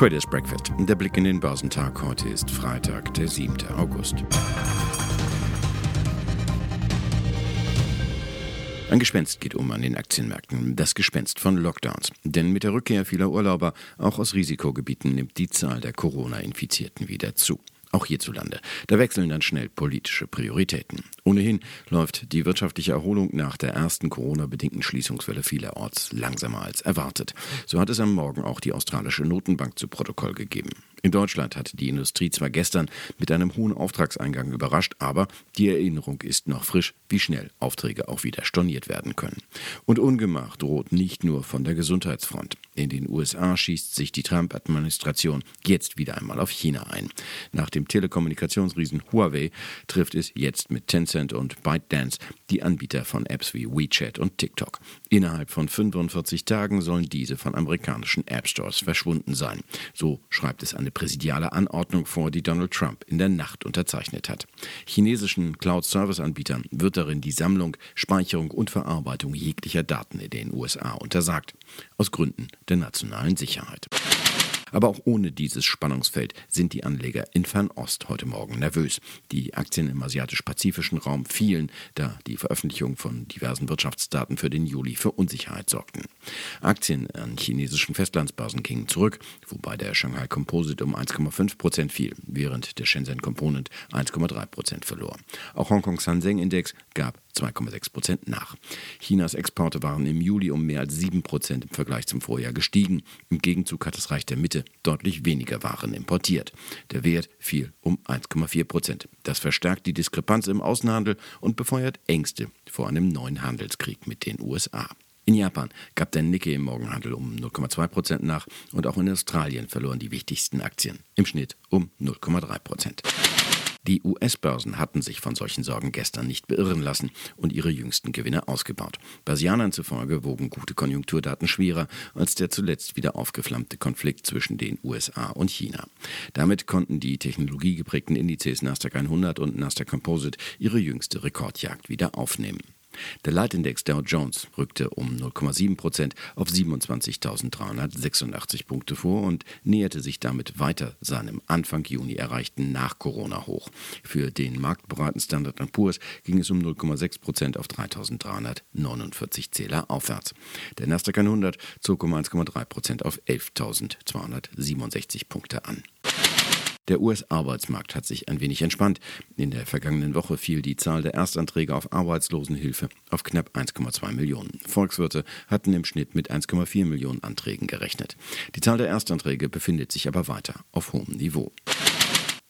Traders Breakfast. Der Blick in den Börsentag. Heute ist Freitag, der 7. August. Ein Gespenst geht um an den Aktienmärkten. Das Gespenst von Lockdowns. Denn mit der Rückkehr vieler Urlauber, auch aus Risikogebieten, nimmt die Zahl der Corona-Infizierten wieder zu. Auch hierzulande. Da wechseln dann schnell politische Prioritäten. Ohnehin läuft die wirtschaftliche Erholung nach der ersten Corona-bedingten Schließungswelle vielerorts langsamer als erwartet. So hat es am Morgen auch die australische Notenbank zu Protokoll gegeben. In Deutschland hat die Industrie zwar gestern mit einem hohen Auftragseingang überrascht, aber die Erinnerung ist noch frisch, wie schnell Aufträge auch wieder storniert werden können. Und Ungemach droht nicht nur von der Gesundheitsfront. In den USA schießt sich die Trump-Administration jetzt wieder einmal auf China ein. Nach dem Telekommunikationsriesen Huawei trifft es jetzt mit Tencent und ByteDance die Anbieter von Apps wie WeChat und TikTok. Innerhalb von 45 Tagen sollen diese von amerikanischen App Stores verschwunden sein. So schreibt es eine präsidiale Anordnung vor, die Donald Trump in der Nacht unterzeichnet hat. Chinesischen Cloud-Service-Anbietern wird darin die Sammlung, Speicherung und Verarbeitung jeglicher Daten in den USA untersagt, aus Gründen der nationalen Sicherheit. Aber auch ohne dieses Spannungsfeld sind die Anleger in Fernost heute Morgen nervös. Die Aktien im asiatisch-pazifischen Raum fielen, da die Veröffentlichung von diversen Wirtschaftsdaten für den Juli für Unsicherheit sorgten. Aktien an chinesischen Festlandsbörsen gingen zurück, wobei der Shanghai Composite um 1,5 Prozent fiel, während der Shenzhen Component 1,3 Prozent verlor. Auch Hongkongs Hang Index gab 2,6 Prozent nach. Chinas Exporte waren im Juli um mehr als 7 Prozent im Vergleich zum Vorjahr gestiegen. Im Gegenzug hat das Reich der Mitte deutlich weniger Waren importiert. Der Wert fiel um 1,4 Prozent. Das verstärkt die Diskrepanz im Außenhandel und befeuert Ängste vor einem neuen Handelskrieg mit den USA. In Japan gab der Nikkei im Morgenhandel um 0,2 Prozent nach und auch in Australien verloren die wichtigsten Aktien im Schnitt um 0,3 Prozent. Die US-Börsen hatten sich von solchen Sorgen gestern nicht beirren lassen und ihre jüngsten Gewinne ausgebaut. Börsianern zufolge wogen gute Konjunkturdaten schwerer als der zuletzt wieder aufgeflammte Konflikt zwischen den USA und China. Damit konnten die technologiegeprägten Indizes Nasdaq 100 und Nasdaq Composite ihre jüngste Rekordjagd wieder aufnehmen. Der Leitindex Dow Jones rückte um 0,7 Prozent auf 27.386 Punkte vor und näherte sich damit weiter seinem Anfang Juni erreichten Nach-Corona-Hoch. Für den marktbereiten Standard Poor's ging es um 0,6 Prozent auf 3.349 Zähler aufwärts. Der Nasdaq 100 zog um 1,3 Prozent auf 11.267 Punkte an. Der US-Arbeitsmarkt hat sich ein wenig entspannt. In der vergangenen Woche fiel die Zahl der Erstanträge auf Arbeitslosenhilfe auf knapp 1,2 Millionen. Volkswirte hatten im Schnitt mit 1,4 Millionen Anträgen gerechnet. Die Zahl der Erstanträge befindet sich aber weiter auf hohem Niveau.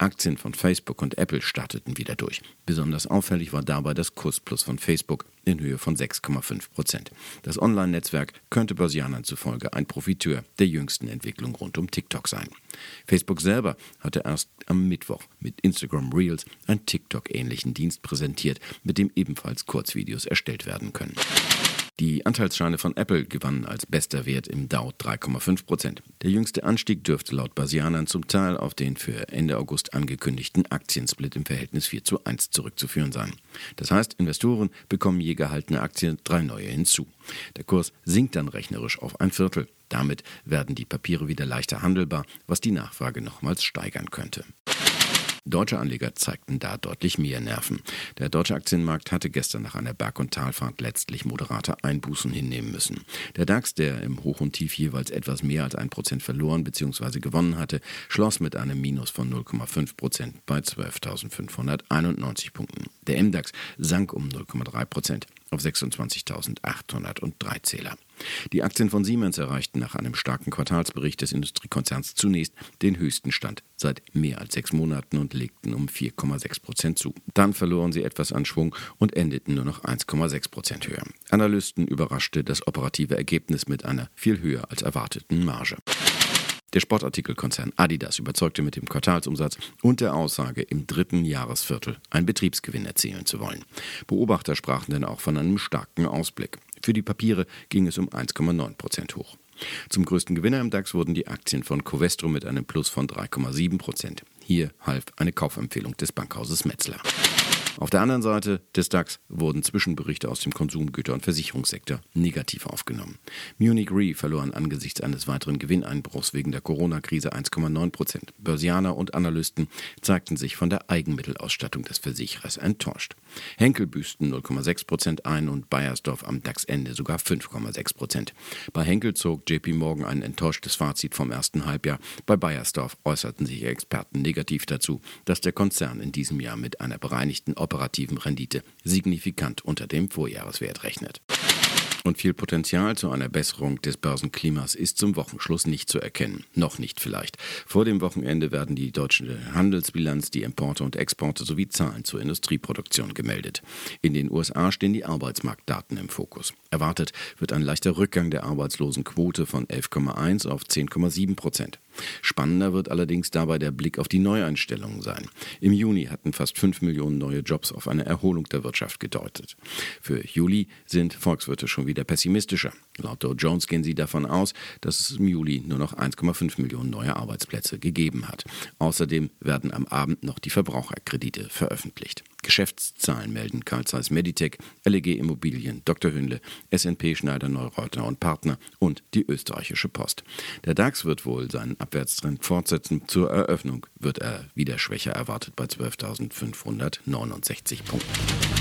Aktien von Facebook und Apple starteten wieder durch. Besonders auffällig war dabei das Kursplus von Facebook in Höhe von 6,5 Prozent. Das Online-Netzwerk könnte Börsianern zufolge ein Profiteur der jüngsten Entwicklung rund um TikTok sein. Facebook selber hatte erst am Mittwoch mit Instagram Reels einen TikTok-ähnlichen Dienst präsentiert, mit dem ebenfalls Kurzvideos erstellt werden können. Die Anteilsscheine von Apple gewannen als bester Wert im Dow 3,5 Prozent. Der jüngste Anstieg dürfte laut Basianern zum Teil auf den für Ende August angekündigten Aktiensplit im Verhältnis 4 zu 1 zurückzuführen sein. Das heißt, Investoren bekommen je gehaltene Aktien drei neue hinzu. Der Kurs sinkt dann rechnerisch auf ein Viertel. Damit werden die Papiere wieder leichter handelbar, was die Nachfrage nochmals steigern könnte. Deutsche Anleger zeigten da deutlich mehr Nerven. Der deutsche Aktienmarkt hatte gestern nach einer Berg- und Talfahrt letztlich moderate Einbußen hinnehmen müssen. Der DAX, der im Hoch und Tief jeweils etwas mehr als ein Prozent verloren bzw. gewonnen hatte, schloss mit einem Minus von 0,5 Prozent bei 12.591 Punkten. Der MDAX sank um 0,3 Prozent auf 26.803 Zähler. Die Aktien von Siemens erreichten nach einem starken Quartalsbericht des Industriekonzerns zunächst den höchsten Stand seit mehr als sechs Monaten und legten um 4,6 Prozent zu. Dann verloren sie etwas an Schwung und endeten nur noch 1,6 Prozent höher. Analysten überraschte das operative Ergebnis mit einer viel höher als erwarteten Marge. Der Sportartikelkonzern Adidas überzeugte mit dem Quartalsumsatz und der Aussage, im dritten Jahresviertel einen Betriebsgewinn erzielen zu wollen. Beobachter sprachen dann auch von einem starken Ausblick. Für die Papiere ging es um 1,9 Prozent hoch. Zum größten Gewinner im DAX wurden die Aktien von Covestro mit einem Plus von 3,7 Prozent. Hier half eine Kaufempfehlung des Bankhauses Metzler. Auf der anderen Seite des DAX wurden Zwischenberichte aus dem Konsumgüter- und Versicherungssektor negativ aufgenommen. Munich Re verloren angesichts eines weiteren Gewinneinbruchs wegen der Corona-Krise 1,9 Prozent. Börsianer und Analysten zeigten sich von der Eigenmittelausstattung des Versicherers enttäuscht. Henkel büßten 0,6 Prozent ein und Bayersdorf am DAX-Ende sogar 5,6 Prozent. Bei Henkel zog JP Morgan ein enttäuschtes Fazit vom ersten Halbjahr. Bei Bayersdorf äußerten sich Experten negativ dazu, dass der Konzern in diesem Jahr mit einer bereinigten operativen Rendite signifikant unter dem Vorjahreswert rechnet. Und viel Potenzial zu einer Besserung des Börsenklimas ist zum Wochenschluss nicht zu erkennen. Noch nicht vielleicht. Vor dem Wochenende werden die deutsche Handelsbilanz, die Importe und Exporte sowie Zahlen zur Industrieproduktion gemeldet. In den USA stehen die Arbeitsmarktdaten im Fokus. Erwartet wird ein leichter Rückgang der Arbeitslosenquote von 11,1 auf 10,7 Prozent. Spannender wird allerdings dabei der Blick auf die Neueinstellungen sein. Im Juni hatten fast 5 Millionen neue Jobs auf eine Erholung der Wirtschaft gedeutet. Für Juli sind Volkswirte schon wieder pessimistischer. Laut Dow Jones gehen sie davon aus, dass es im Juli nur noch 1,5 Millionen neue Arbeitsplätze gegeben hat. Außerdem werden am Abend noch die Verbraucherkredite veröffentlicht. Geschäftszahlen melden Carl Zeiss Meditech, LEG Immobilien, Dr. Hünle, SNP Schneider Neureuter und Partner und die österreichische Post. Der DAX wird wohl seinen Abwärtstrend fortsetzen. Zur Eröffnung wird er wieder schwächer erwartet bei 12.569 Punkten.